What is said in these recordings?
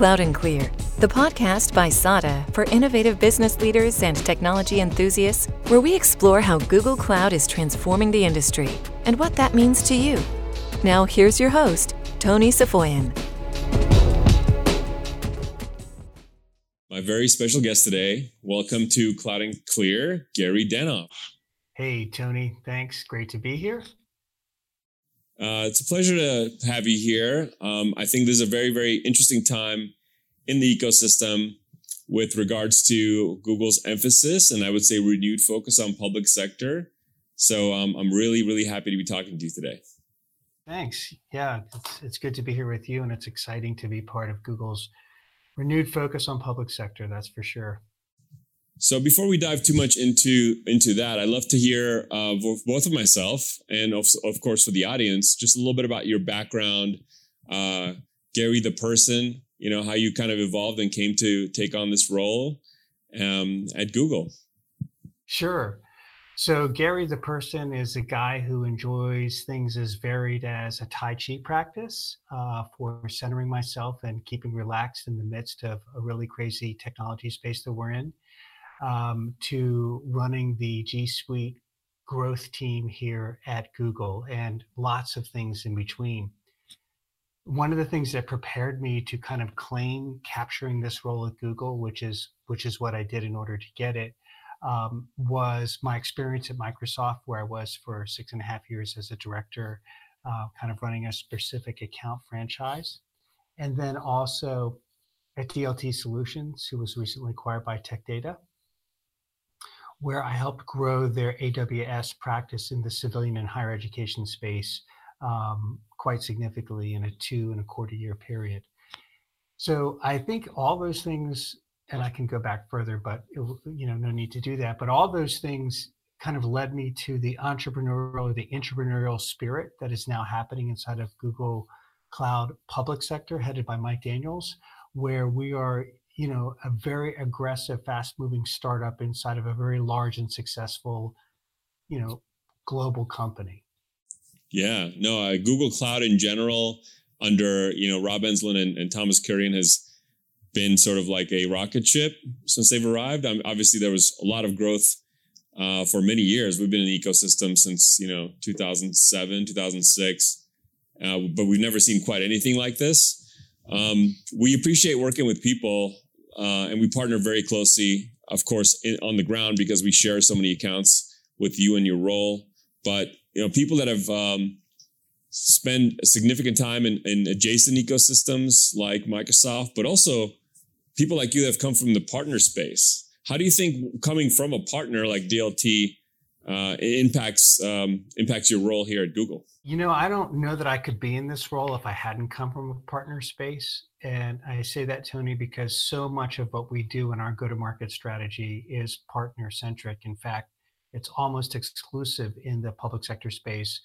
Cloud and Clear, the podcast by SADA for innovative business leaders and technology enthusiasts, where we explore how Google Cloud is transforming the industry and what that means to you. Now, here's your host, Tony Safoian. My very special guest today, welcome to Cloud and Clear, Gary Denoff. Hey, Tony, thanks. Great to be here. Uh, it's a pleasure to have you here. Um, I think this is a very, very interesting time in the ecosystem with regards to Google's emphasis and I would say renewed focus on public sector. So um, I'm really, really happy to be talking to you today. Thanks. Yeah, it's, it's good to be here with you, and it's exciting to be part of Google's renewed focus on public sector. That's for sure. So before we dive too much into into that, I'd love to hear uh, both of myself and of, of course for the audience just a little bit about your background, uh, Gary the person, you know how you kind of evolved and came to take on this role um, at Google. Sure. So Gary the person is a guy who enjoys things as varied as a Tai Chi practice uh, for centering myself and keeping relaxed in the midst of a really crazy technology space that we're in um, to running the G Suite growth team here at Google and lots of things in between. One of the things that prepared me to kind of claim capturing this role at Google, which is which is what I did in order to get it, um, was my experience at Microsoft, where I was for six and a half years as a director, uh, kind of running a specific account franchise, and then also at DLT Solutions, who was recently acquired by Tech Data where I helped grow their AWS practice in the civilian and higher education space um, quite significantly in a two and a quarter year period. So I think all those things, and I can go back further, but it, you know, no need to do that. But all those things kind of led me to the entrepreneurial or the entrepreneurial spirit that is now happening inside of Google Cloud public sector, headed by Mike Daniels, where we are you know a very aggressive fast moving startup inside of a very large and successful you know global company. Yeah. No uh, google cloud in general under you know rob enslin and, and thomas kurian has been sort of like a rocket ship since they've arrived. Um, obviously there was a lot of growth uh, for many years. We've been in the ecosystem since you know 2007 2006 uh, but we've never seen quite anything like this. Um, we appreciate working with people uh, and we partner very closely, of course, in, on the ground because we share so many accounts with you and your role. But you know, people that have um, spent a significant time in, in adjacent ecosystems like Microsoft, but also people like you that have come from the partner space. How do you think coming from a partner like DLT uh, impacts um, impacts your role here at Google? You know, I don't know that I could be in this role if I hadn't come from a partner space. And I say that, Tony, because so much of what we do in our go to market strategy is partner centric. In fact, it's almost exclusive in the public sector space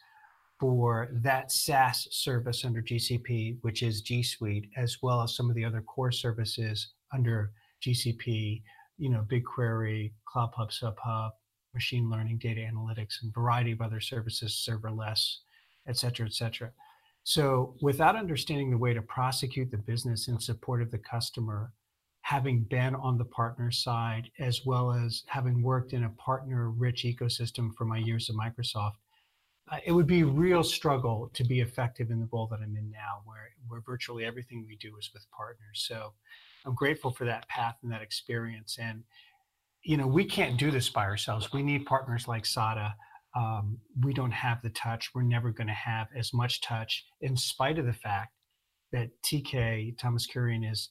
for that SaaS service under GCP, which is G Suite, as well as some of the other core services under GCP, you know, BigQuery, Cloud SubHub, machine learning, data analytics, and variety of other services, serverless, et cetera, et cetera. So without understanding the way to prosecute the business in support of the customer, having been on the partner side, as well as having worked in a partner rich ecosystem for my years at Microsoft, uh, it would be a real struggle to be effective in the role that I'm in now, where, where virtually everything we do is with partners. So I'm grateful for that path and that experience. And, you know, we can't do this by ourselves. We need partners like SADA um, we don't have the touch. We're never going to have as much touch, in spite of the fact that TK, Thomas Kurian, is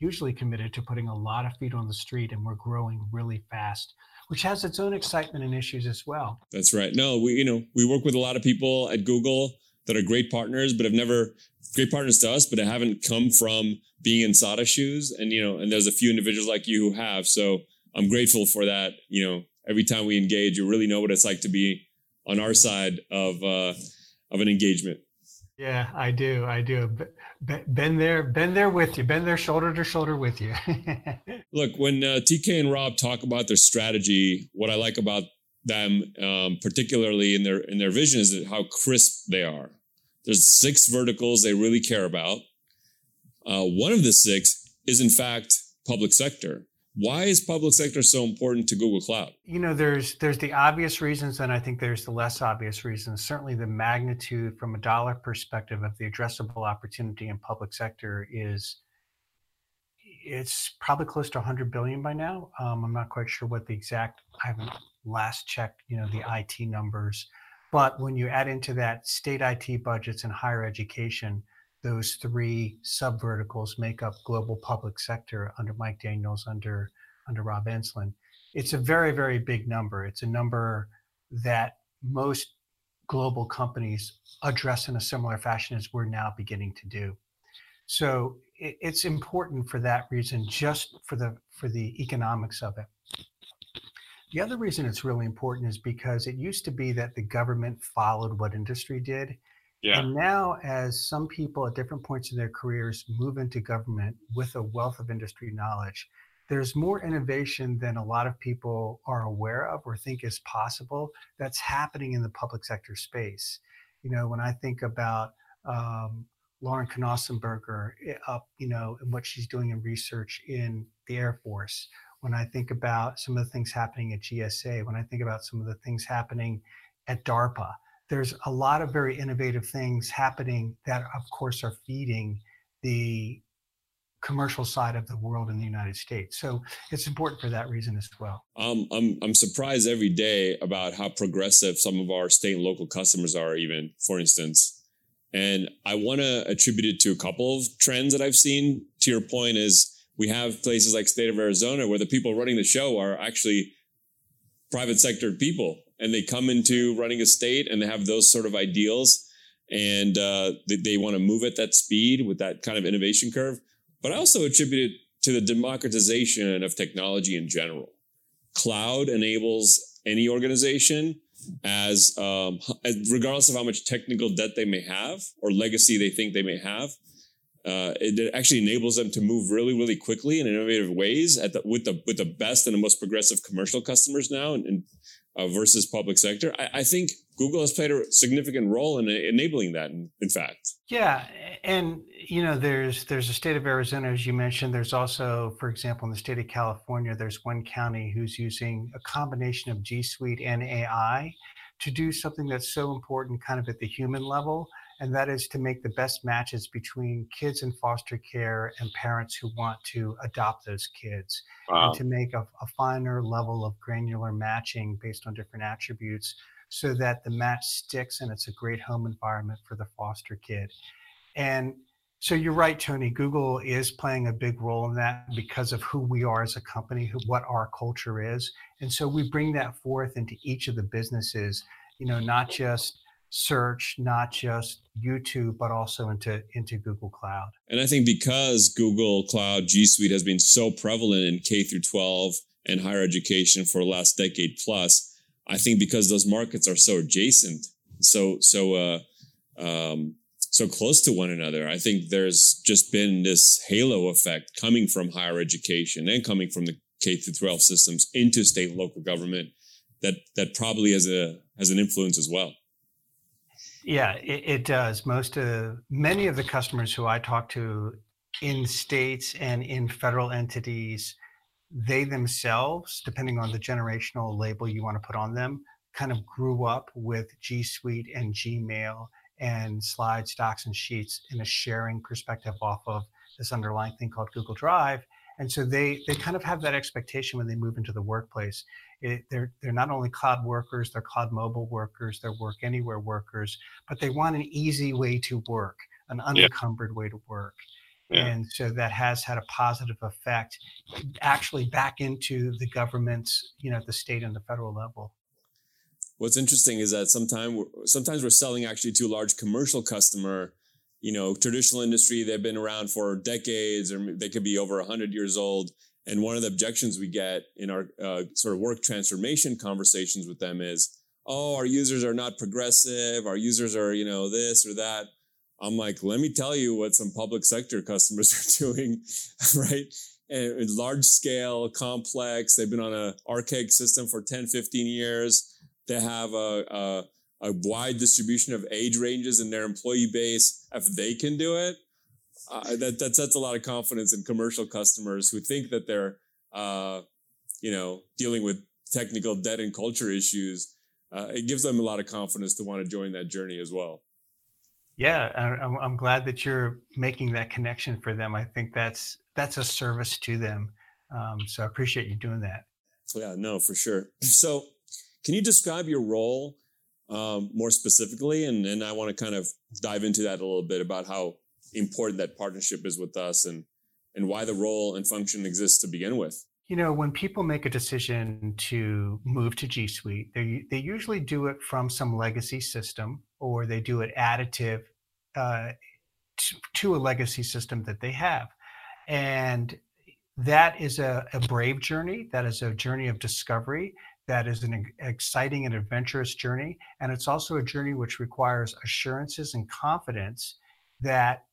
hugely committed to putting a lot of feet on the street and we're growing really fast which has its own excitement and issues as well. That's right. No we you know we work with a lot of people at google that are great partners but have never great partners to us but haven't come from being in sada shoes. And you know and there's a few individuals like you who have. So i'm grateful for that you know every time we engage, you really know what it's like to be on our side of uh, of an engagement. Yeah, I do. I do. Been there, been there with you. Been there shoulder to shoulder with you. Look, when uh, TK and Rob talk about their strategy, what I like about them, um, particularly in their in their vision, is how crisp they are. There's six verticals they really care about. Uh, one of the six is, in fact, public sector. Why is public sector so important to Google Cloud? You know, there's there's the obvious reasons, and I think there's the less obvious reasons. Certainly, the magnitude from a dollar perspective of the addressable opportunity in public sector is it's probably close to 100 billion by now. Um, I'm not quite sure what the exact. I haven't last checked, you know, the IT numbers, but when you add into that state IT budgets and higher education, those three sub verticals make up global public sector under Mike Daniels, under under Rob Enslin. It's a very very big number. It's a number that most global companies address in a similar fashion as we're now beginning to do. So it, it's important for that reason, just for the for the economics of it. The other reason it's really important is because it used to be that the government followed what industry did. Yeah. And now, as some people at different points in their careers move into government with a wealth of industry knowledge, there's more innovation than a lot of people are aware of or think is possible that's happening in the public sector space. You know, when I think about um, Lauren Knausenberger eh, up, you know, and what she's doing in research in the Air Force, when I think about some of the things happening at GSA, when I think about some of the things happening at DARPA, there's a lot of very innovative things happening that, of course, are feeding the commercial side of the world in the United States. So it's important for that reason as well. Um, I'm I'm surprised every day about how progressive some of our state and local customers are. Even for instance, and I want to attribute it to a couple of trends that I've seen. To your point, is we have places like state of Arizona where the people running the show are actually private sector people and they come into running a state and they have those sort of ideals and uh, they, they want to move at that speed with that kind of innovation curve. But I also attribute it to the democratization of technology in general. Cloud enables any organization as, um, regardless of how much technical debt they may have or legacy they think they may have, uh, it actually enables them to move really, really quickly in innovative ways at the, with the with the best and the most progressive commercial customers now, and, and uh, versus public sector. I, I, think Google has played a significant role in enabling that. In, in, fact, yeah, and you know, there's there's a state of Arizona, as you mentioned. There's also, for example, in the state of California, there's one county who's using a combination of G Suite and AI to do something that's so important, kind of at the human level and that is to make the best matches between kids in foster care and parents who want to adopt those kids, wow. and to make a, a, finer level of granular matching based on different attributes so that the match sticks and it's a great home environment for the foster kid. And so you're right, Tony. Google is playing a big role in that because of who we are as a company, who, what our culture is. And so we bring that forth into each of the businesses, you know, not just search, not just YouTube, but also into, into Google Cloud. And I think because Google Cloud G Suite has been so prevalent in K through 12 and higher education for the last decade plus, I think because those markets are so adjacent, so so uh, um, so close to one another, I think there's just been this halo effect coming from higher education and coming from the K through 12 systems into state and local government that that probably has a has an influence as well. Yeah, it, it does. Most of many of the customers who I talk to in states and in federal entities, they themselves, depending on the generational label you want to put on them, kind of grew up with G Suite and Gmail and slides, docs, and sheets in a sharing perspective off of this underlying thing called Google Drive. And so they they kind of have that expectation when they move into the workplace. It, they're they're not only cloud workers, they're cloud mobile workers, they're work anywhere workers, but they want an easy way to work, an unencumbered yeah. way to work. Yeah. And so that has had a positive effect actually back into the government's, you know, at the state and the federal level. What's interesting is that sometimes sometimes we're selling actually to a large commercial customer you know, traditional industry, they've been around for decades or they could be over 100 years old. And one of the objections we get in our uh, sort of work transformation conversations with them is, oh, our users are not progressive. Our users are, you know, this or that. I'm like, let me tell you what some public sector customers are doing, right? And large scale, complex. They've been on an archaic system for 10, 15 years. They have a, a a wide distribution of age ranges in their employee base, if they can do it, uh, that that sets a lot of confidence in commercial customers who think that they're uh, you know dealing with technical debt and culture issues. Uh, it gives them a lot of confidence to want to join that journey as well. Yeah, I'm, I'm glad that you're making that connection for them. I think that's that's a service to them. Um, so I appreciate you doing that. Yeah, no, for sure. So, can you describe your role um, more specifically, and then I want to kind of dive into that a little bit about how important that partnership is with us and and why the role and function exists to begin with. You know, when people make a decision to move to G Suite, they they usually do it from some legacy system or they do it additive uh, to, to, a legacy system that they have, and that is a, a brave journey. That is a journey of discovery. That is an exciting and adventurous journey, and it's also a journey which requires assurances and confidence that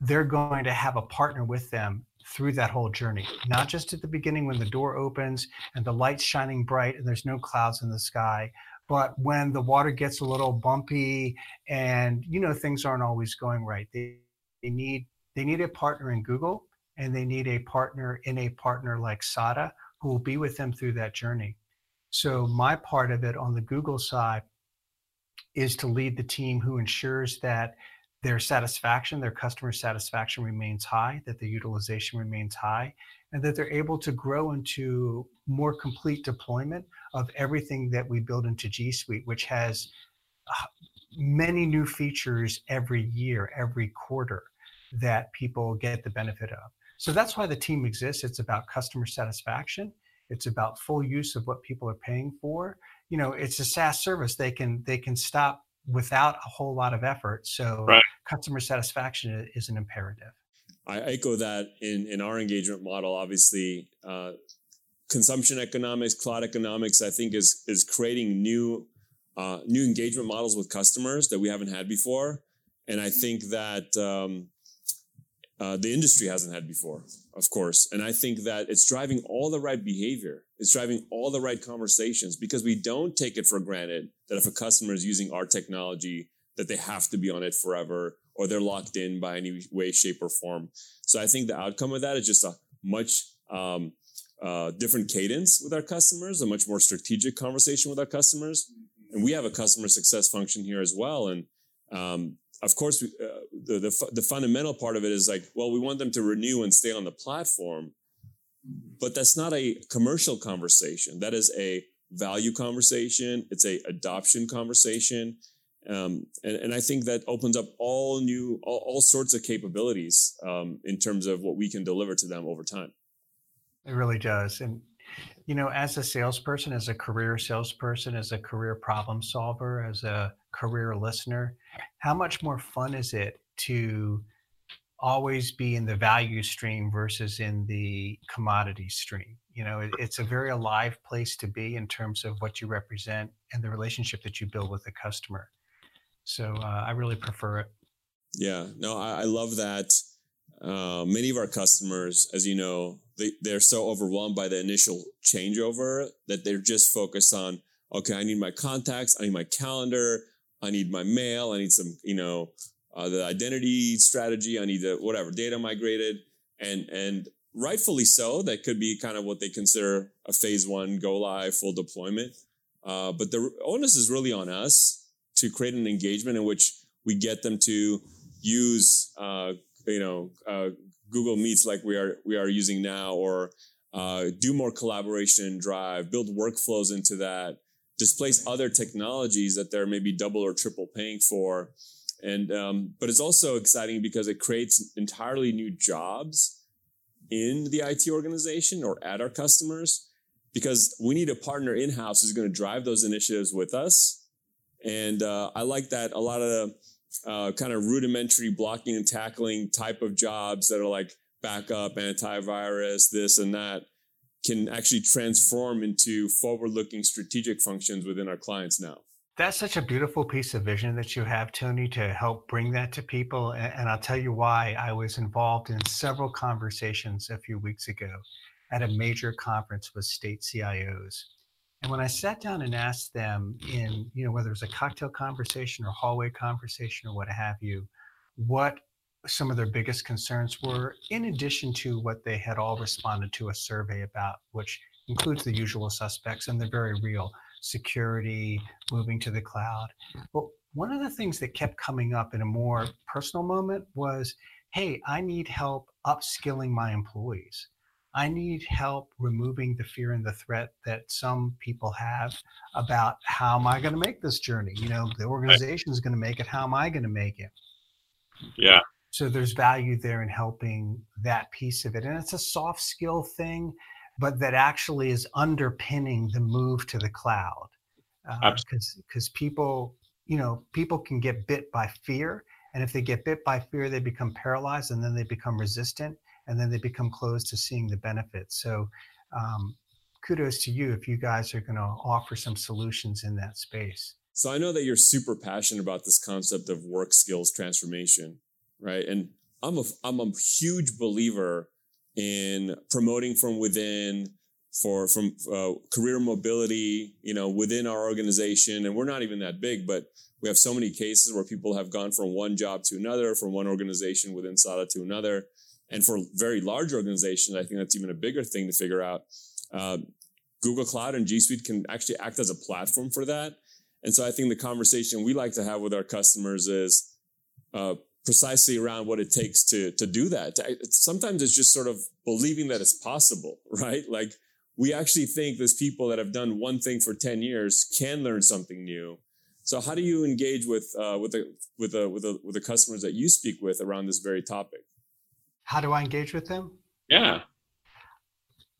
they're going to have a partner with them through that whole journey, not just at the beginning when the door opens and the light's shining bright and there's no clouds in the sky, but when the water gets a little bumpy and you know things aren't always going right. They, they need they need a partner in Google and they need a partner in a partner like SADA who will be with them through that journey. So my part of it on the Google side is to lead the team who ensures that their satisfaction, their customer satisfaction remains high, that the utilization remains high, and that they're able to grow into more complete deployment of everything that we build into G Suite, which has uh, many new features every year, every quarter that people get the benefit of. So that's why the team exists. It's about customer satisfaction. It's about full use of what people are paying for. You know, it's a SaaS service. They can they can stop without a whole lot of effort. So right. customer satisfaction is an imperative. I echo that in, in our engagement model. Obviously, uh, consumption economics, cloud economics, I think is is creating new uh, new engagement models with customers that we haven't had before. And I think that um, uh, the industry hasn't had before, of course. And I think that it's driving all the right behavior. It's driving all the right conversations because we don't take it for granted that if a customer is using our technology, that they have to be on it forever or they're locked in by any way, shape, or form. So I think the outcome of that is just a much um, uh, different cadence with our customers, a much more strategic conversation with our customers. And we have a customer success function here as well. And um, of course, uh, the, the, the fundamental part of it is like, well, we want them to renew and stay on the platform, but that's not a commercial conversation. That is a value conversation. It's a adoption conversation. Um, and, and I think that opens up all new, all, all sorts of capabilities um, in terms of what we can deliver to them over time. It really does. And you know, as a salesperson, as a career salesperson, as a career problem solver, as a career listener, how much more fun is it to always be in the value stream versus in the commodity stream? You know, it, it's a very alive place to be in terms of what you represent and the relationship that you build with the customer. So uh, I really prefer it. Yeah, no, I, I love that. Uh, many of our customers, as you know, they, they're so overwhelmed by the initial changeover that they're just focused on, okay, I need my contacts, I need my calendar, I need my mail, I need some, you know, uh, the identity strategy, I need the whatever data migrated, and and rightfully so. That could be kind of what they consider a phase one go live full deployment. Uh, but the onus is really on us to create an engagement in which we get them to use, uh, you know, uh, Google Meets like we are we are using now, or uh, do more collaboration and drive, build workflows into that, displace other technologies that they're maybe double or triple paying for. And um, but it's also exciting because it creates entirely new jobs in the IT organization or at our customers because we need a partner in house who's going to drive those initiatives with us. And uh, I like that a lot of the uh, kind of rudimentary blocking and tackling type of jobs that are like backup, antivirus, this and that can actually transform into forward looking strategic functions within our clients now. That's such a beautiful piece of vision that you have, Tony, to help bring that to people. And I'll tell you why. I was involved in several conversations a few weeks ago at a major conference with state CIOs. And when I sat down and asked them in, you know, whether it was a cocktail conversation or hallway conversation or what have you, what some of their biggest concerns were, in addition to what they had all responded to a survey about, which includes the usual suspects and they're very real security, moving to the cloud. But one of the things that kept coming up in a more personal moment was hey, I need help upskilling my employees. I need help removing the fear and the threat that some people have about how am I going to make this journey? You know, the organization is going to make it. How am I going to make it? Yeah. So there's value there in helping that piece of it. And it's a soft skill thing, but that actually is underpinning the move to the cloud. Because uh, because people, you know, people can get bit by fear. And if they get bit by fear, they become paralyzed and then they become resistant and then they become closed to seeing the benefits. So, um, kudos to you if you guys are going to offer some solutions in that space. So, I know that you're super passionate about this concept of work skills transformation, right? And I'm a I'm a huge believer in promoting from within for from uh, career mobility you know within our organization and we're not even that big but we have so many cases where people have gone from one job to another from one organization within sada to another and for very large organizations, I think that's even a bigger thing to figure out. Uh, Google Cloud and G Suite can actually act as a platform for that. And so I think the conversation we like to have with our customers is uh, precisely around what it takes to to do that. Sometimes it's just sort of believing that it's possible, right? Like we actually think there's people that have done one thing for 10 years can learn something new. So how do you engage with uh, with the with the with the with the customers that you speak with around this very topic? How do I engage with them? Yeah.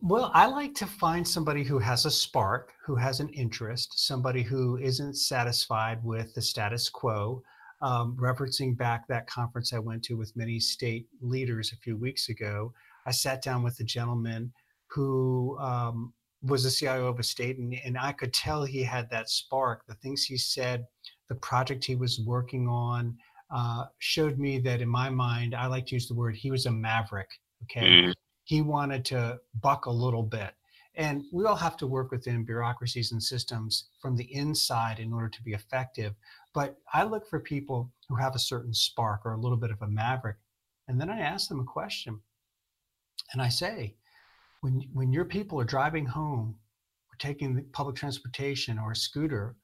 Well, I like to find somebody who has a spark, who has an interest, somebody who isn't satisfied with the status quo. Um, referencing back that conference I went to with many state leaders a few weeks ago, I sat down with a gentleman who um, was the CIO of a state, and, and I could tell he had that spark. The things he said, the project he was working on, uh, showed me that in my mind, I like to use the word, he was a maverick. Okay. Mm. He wanted to buck a little bit. And we all have to work within bureaucracies and systems from the inside in order to be effective. But I look for people who have a certain spark or a little bit of a maverick. And then I ask them a question. And I say, when, when your people are driving home or taking public transportation or a scooter,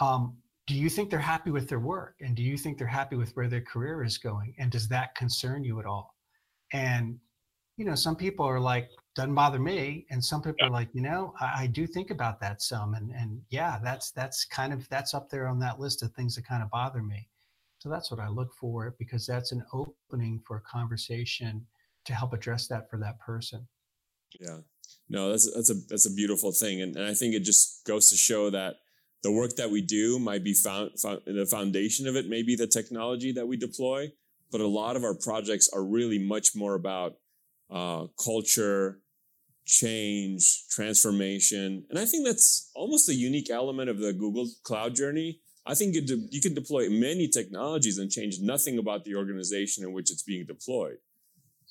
um, do you think they're happy with their work? And do you think they're happy with where their career is going? And does that concern you at all? And you know some people are like doesn't bother me. And some people yeah. are like you know I, I, do think about that some. And and yeah that's that's kind of that's up there on that list of things that kind of bother me. So that's what i look for because that's an opening for a conversation to help address that for that person. Yeah. No that's that's a that's a beautiful thing. And, and i think it just goes to show that the work that we do might be found, found the foundation of it may be the technology that we deploy but a lot of our projects are really much more about uh, culture change transformation and i think that's almost a unique element of the google cloud journey. I think you, de- you can deploy many technologies and change nothing about the organization in which it's being deployed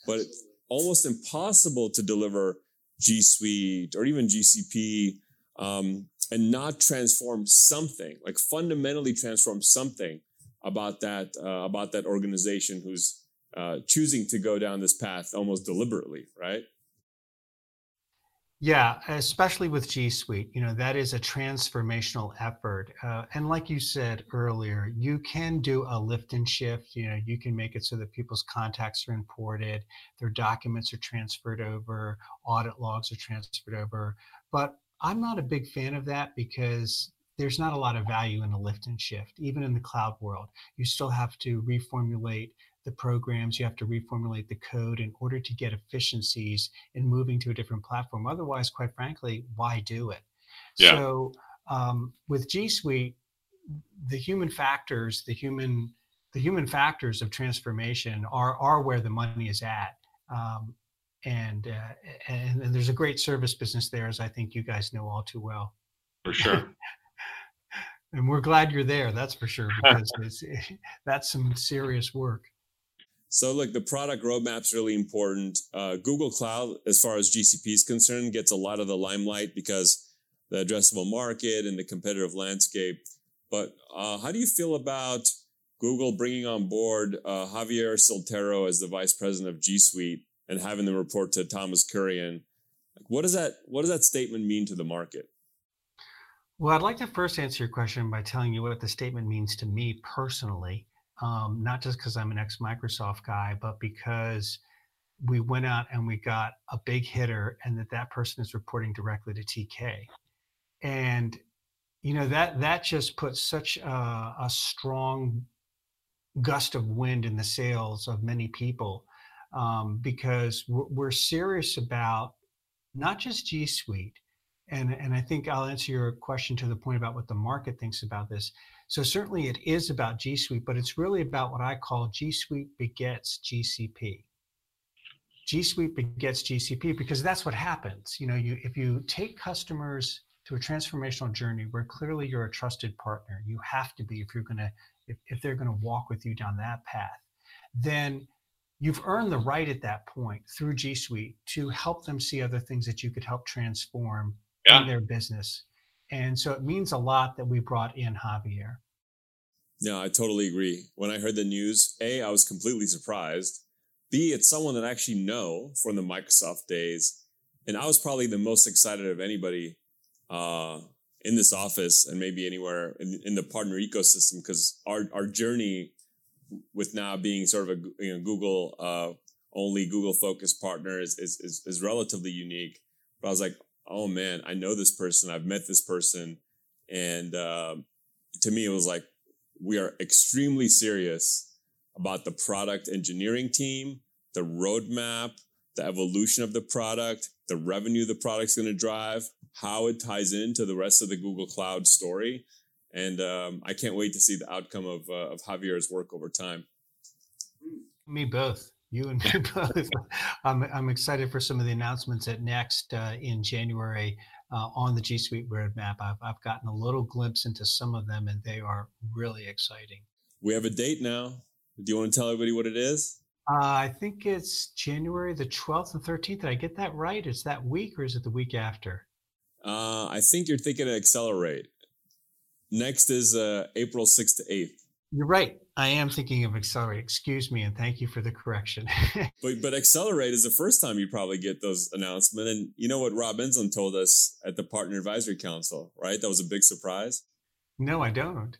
but it's almost impossible to deliver g suite or even gcp um, and not transform something like fundamentally transform something about that uh, about that organization who's uh, choosing to go down this path almost deliberately right? Yeah especially with g suite you know that is a transformational effort. Uh, and like you said earlier you can do a lift and shift you know you can make it so that people's contacts are imported their documents are transferred over audit logs are transferred over. But I'm not a big fan of that because there's not a lot of value in a lift and shift, even in the cloud world. You still have to reformulate the programs, you have to reformulate the code in order to get efficiencies in moving to a different platform. Otherwise, quite frankly, why do it? Yeah. So um, with G Suite, the human factors, the human the human factors of transformation are are where the money is at. Um, and, uh, and and there's a great service business there, as I think you guys know all too well. For sure. and we're glad you're there. That's for sure because it's, that's some serious work. So, look, the product roadmap's really important. Uh, Google Cloud, as far as GCP is concerned, gets a lot of the limelight because the addressable market and the competitive landscape. But uh, how do you feel about Google bringing on board uh, Javier Soltero as the vice president of G Suite and having them report to Thomas Kurian. What does that What does that statement mean to the market? Well, I'd like to first answer your question by telling you what the statement means to me personally, um, not just because I'm an ex Microsoft guy, but because we went out and we got a big hitter and that that person is reporting directly to TK. And, you know, that, that just puts such a, a strong gust of wind in the sails of many people um, because we're, we're serious about not just G Suite, and and I think I'll answer your question to the point about what the market thinks about this. So certainly it is about G Suite, but it's really about what I call G Suite begets GCP. G Suite begets GCP because that's what happens. You know, you if you take customers to a transformational journey where clearly you're a trusted partner, you have to be if you're gonna if, if they're gonna walk with you down that path, then you've earned the right at that point through G Suite to help them see other things that you could help transform yeah. in their business. And so it means a lot that we brought in Javier. No, I totally agree. When I heard the news, A, I was completely surprised. B, it's someone that I actually know from the Microsoft days. And I was probably the most excited of anybody uh, in this office and maybe anywhere in, in the partner ecosystem because our, our journey with now being sort of a you know, Google uh, only Google focused partner is, is, is, is relatively unique. But I was like, oh man, I know this person, I've met this person. And uh, to me, it was like, we are extremely serious about the product engineering team, the roadmap, the evolution of the product, the revenue the product's going to drive, how it ties into the rest of the Google Cloud story. And um, I can't wait to see the outcome of, uh, of Javier's work over time. Me both. You and me both. I'm, I'm excited for some of the announcements at Next uh, in January uh, on the G Suite roadmap. I've, I've gotten a little glimpse into some of them, and they are really exciting. We have a date now. Do you want to tell everybody what it is? Uh, I think it's January the 12th and 13th. Did I get that right? Is that week or is it the week after? Uh, I think you're thinking of Accelerate. Next is uh, April 6th to 8th. You're right. I am thinking of Accelerate. Excuse me, and thank you for the correction. but but Accelerate is the first time you probably get those announcements. And you know what Rob Enslin told us at the Partner Advisory Council, right? That was a big surprise. No, I don't.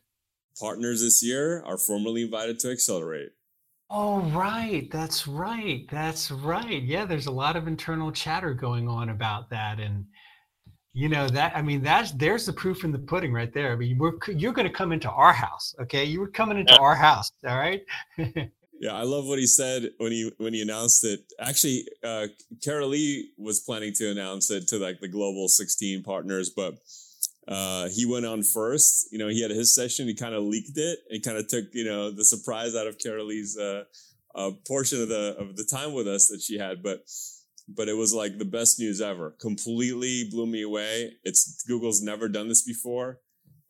Partners this year are formally invited to Accelerate. Oh, right. That's right. That's right. Yeah, there's a lot of internal chatter going on about that. And you know that i mean that's there's the proof in the pudding right there. I mean we're you're going to come into our house okay? You were coming into yeah. our house all right? Yeah i love what he said when he when he announced it. Actually uh Carolee was planning to announce it to like the global 16 partners but uh he went on first. You know he had his session he kind of leaked it. And kind of took you know the surprise out of Carolee's uh, uh portion of the of the time with us that she had but but it was like the best news ever. Completely blew me away. It's Google's never done this before.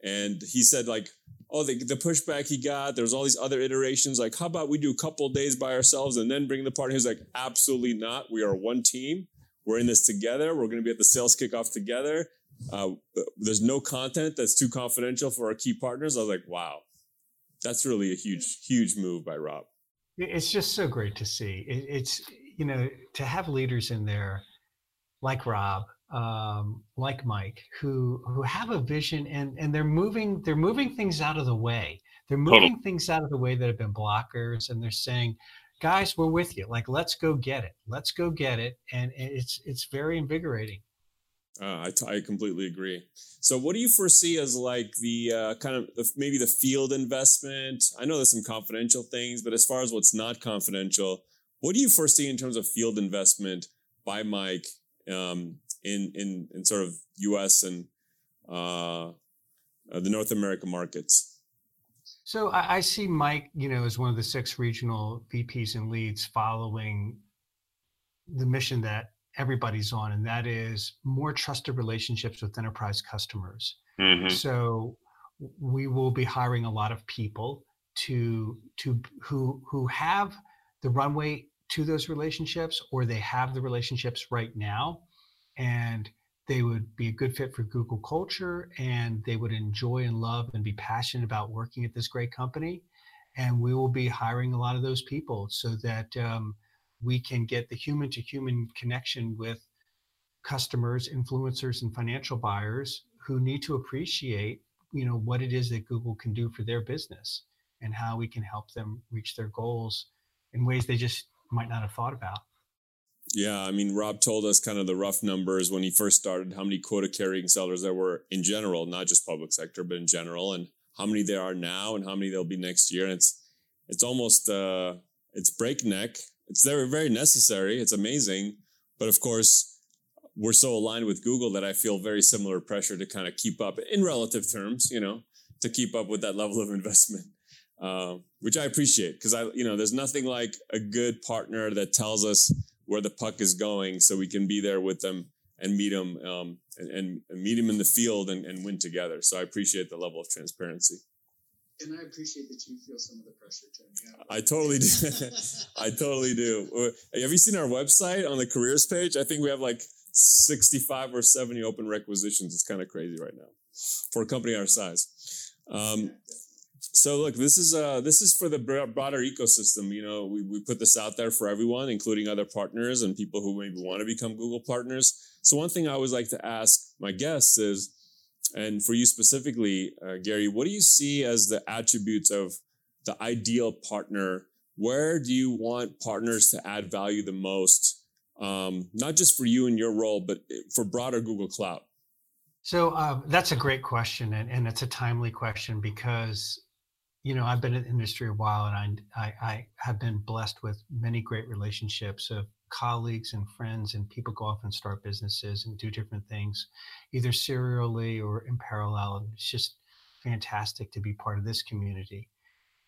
And he said like, oh, the, the pushback he got, there's all these other iterations. Like, how about we do a couple days by ourselves and then bring the partner? He's like, absolutely not. We are one team. We're in this together. We're going to be at the sales kickoff together. Uh, there's no content that's too confidential for our key partners. I was like, wow, that's really a huge, huge move by Rob. It's just so great to see. It, it's you know, to have leaders in there like Rob, um, like Mike, who who have a vision and and they're moving they're moving things out of the way. They're moving things out of the way that have been blockers, and they're saying, "Guys, we're with you. Like, let's go get it. Let's go get it." And it's it's very invigorating. Uh, I, t- I completely agree. So, what do you foresee as like the uh, kind of the, maybe the field investment? I know there's some confidential things, but as far as what's not confidential, what do you foresee in terms of field investment by Mike um, in, in in sort of U.S. and uh, uh, the North America markets? So I, I, see Mike, you know, as one of the six regional VPs and leads following the mission that everybody's on, and that is more trusted relationships with enterprise customers. Mm-hmm. So we will be hiring a lot of people to to who who have the runway to those relationships or they have the relationships right now and they would be a good fit for Google culture and they would enjoy and love and be passionate about working at this great company. and we will be hiring a lot of those people so that um, we can get the human to human connection with customers, influencers, and financial buyers who need to appreciate, you know, what it is that Google can do for their business and how we can help them reach their goals in ways they just might not have thought about. Yeah, I mean, Rob told us kind of the rough numbers when he first started, how many quota carrying sellers there were in general, not just public sector, but in general, and how many there are now and how many there'll be next year. And it's it's almost uh, it's breakneck. It's very very necessary. It's amazing, but of course, we're so aligned with Google that I feel very similar pressure to kind of keep up in relative terms, you know, to keep up with that level of investment. Uh, which I appreciate because I, you know, there's nothing like a good partner that tells us where the puck is going, so we can be there with them and meet them um, and, and, meet them in the field and, and win together. So I appreciate the level of transparency. And I appreciate that you feel some of the pressure, Tony. I totally do. I totally do. Have you seen our website on the careers page? I think we have like 65 or 70 open requisitions. It's kind of crazy right now for a company our size. Um, so look, this is uh, this is for the broader ecosystem. You know, we, we put this out there for everyone, including other partners and people who maybe want to become Google partners. So one thing I always like to ask my guests is, and for you specifically, uh, Gary, what do you see as the attributes of the ideal partner? Where do you want partners to add value the most? Um, not just for you and your role, but for broader Google Cloud. So uh, that's a great question, and, and it's a timely question because you know I've been in the industry a while, and I, I, I have been blessed with many great relationships of colleagues and friends and people go off and start businesses and do different things, either serially or in parallel. And It's just fantastic to be part of this community.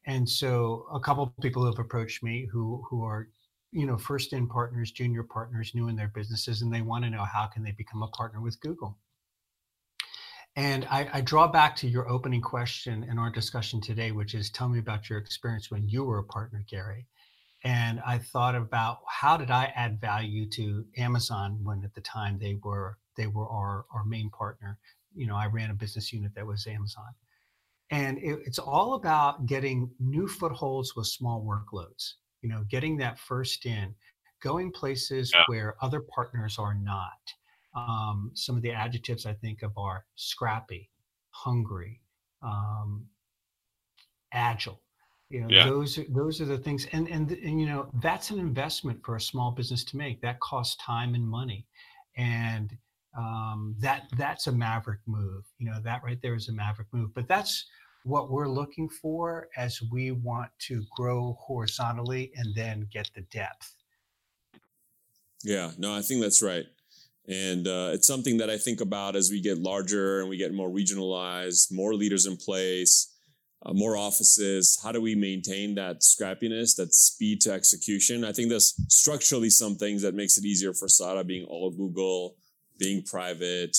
And so a couple of people have approached me who who are, you know, first in partners, junior partners, new in their businesses, and they want to know how can they become a partner with Google. And I, I, draw back to your opening question in our discussion today, which is tell me about your experience when you were a partner, Gary and I thought about how did I add value to Amazon when at the time they were they were our, our main partner. You know, I ran a business unit that was Amazon. And it, it's all about getting new footholds with small workloads, you know, getting that first in, going places yeah. where other partners are not. Um, some of the adjectives I think of are scrappy, hungry, um, agile you know, yeah. those those are the things, and, and and you know that's an investment for a small business to make. That costs time and money, and um, that that's a maverick move. You know that right there is a maverick move. But that's what we're looking for as we want to grow horizontally and then get the depth. Yeah, no, I think that's right. And uh, it's something that I think about as we get larger and we get more regionalized, more leaders in place uh, more offices? How do we maintain that scrappiness, that speed to execution? I think there's structurally some things that makes it easier for SADA being all Google, being private,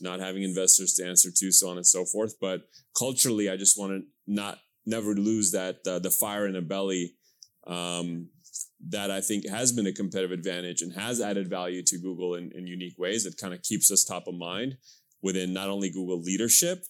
not having investors to answer to, so on and so forth. But culturally, I just want to not never lose that uh, the fire in the belly um, that I think has been a competitive advantage and has added value to Google in, in unique ways that kind of keeps us top of mind within not only Google leadership,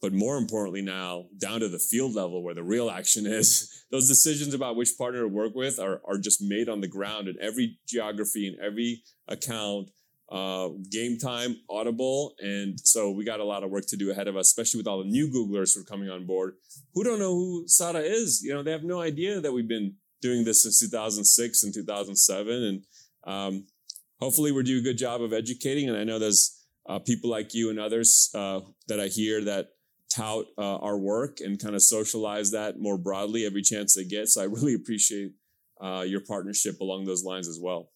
but more importantly now down to the field level where the real action is. Those decisions about which partner to work with are, are just made on the ground in every geography and every account uh, game time audible and so we got a lot of work to do ahead of us especially with all the new googlers who are coming on board. Who don't know who sada is? You know they have no idea that we've been doing this since 2006 and 2007 and um, hopefully we're doing a good job of educating and i know there's uh, people like you and others uh, that i hear that tout uh, our work and kind of socialize that more broadly every chance they get. So I really appreciate uh, your partnership along those lines as well.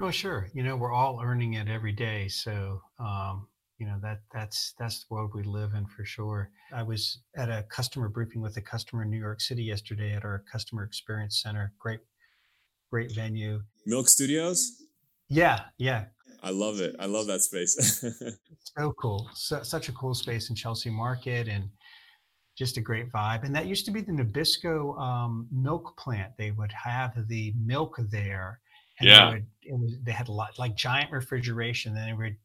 Oh, sure. You know, we're all earning it every day. So, um, you know, that that's that's the world we live in for sure. I was at a customer briefing with a customer in New York City yesterday at our customer experience center. Great, great venue. Milk Studios. Yeah, yeah. I love it. I love that space. so cool. So, such a cool space in Chelsea Market and just a great vibe. And that used to be the Nabisco um, milk plant. They would have the milk there. And yeah. They, would, was, they had a lot like giant refrigeration. Then they would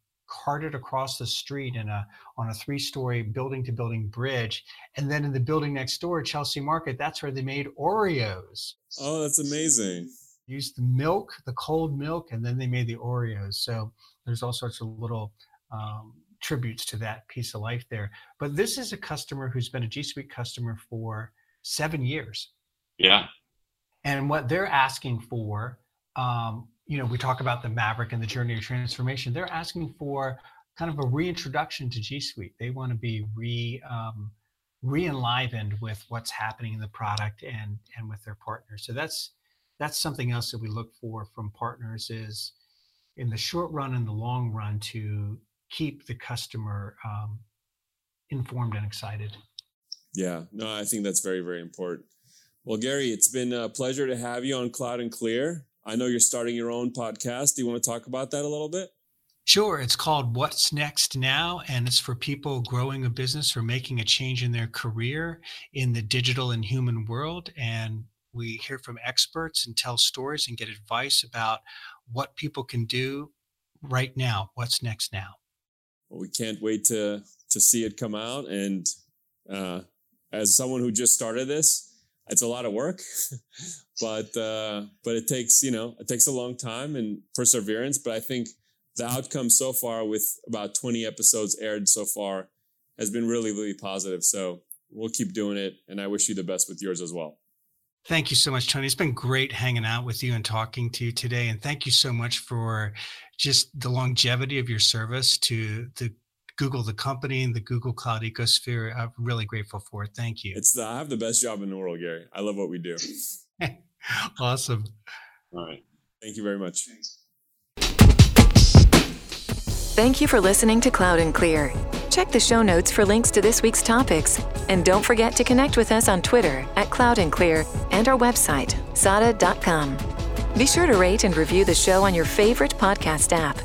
carted across the street in a on a three-story building-to-building bridge, and then in the building next door, Chelsea Market, that's where they made Oreos. Oh, that's amazing. Used the milk, the cold milk, and then they made the Oreos. So there's all sorts of little um, tributes to that piece of life there. But this is a customer who's been a G Suite customer for seven years. Yeah. And what they're asking for, um, you know, we talk about the Maverick and the journey of transformation. They're asking for kind of a reintroduction to G Suite. They want to be re um, re-enlivened with what's happening in the product and and with their partners. So that's that's something else that we look for from partners is in the short run and the long run to keep the customer um, informed and excited. Yeah, no, I think that's very, very important. Well, Gary, it's been a pleasure to have you on Cloud and Clear. I know you're starting your own podcast. Do you want to talk about that a little bit? Sure. It's called What's Next Now, and it's for people growing a business or making a change in their career in the digital and human world. And we hear from experts and tell stories and get advice about what people can do right now. What's next now? Well, we can't wait to to see it come out. And uh, as someone who just started this, it's a lot of work, but uh, but it takes you know it takes a long time and perseverance. But I think the outcome so far, with about twenty episodes aired so far, has been really really positive. So we'll keep doing it, and I wish you the best with yours as well. Thank you so much, Tony. It's been great hanging out with you and talking to you today. And thank you so much for just the longevity of your service to the Google, the company, and the Google Cloud ecosphere. I'm really grateful for it. Thank you. It's the, I have the best job in the world, Gary. I love what we do. awesome. All right. Thank you very much. Thanks. Thank you for listening to Cloud and Clear. Check the show notes for links to this week's topics. And don't forget to connect with us on Twitter at Cloud and Clear and our website, sada.com. Be sure to rate and review the show on your favorite podcast app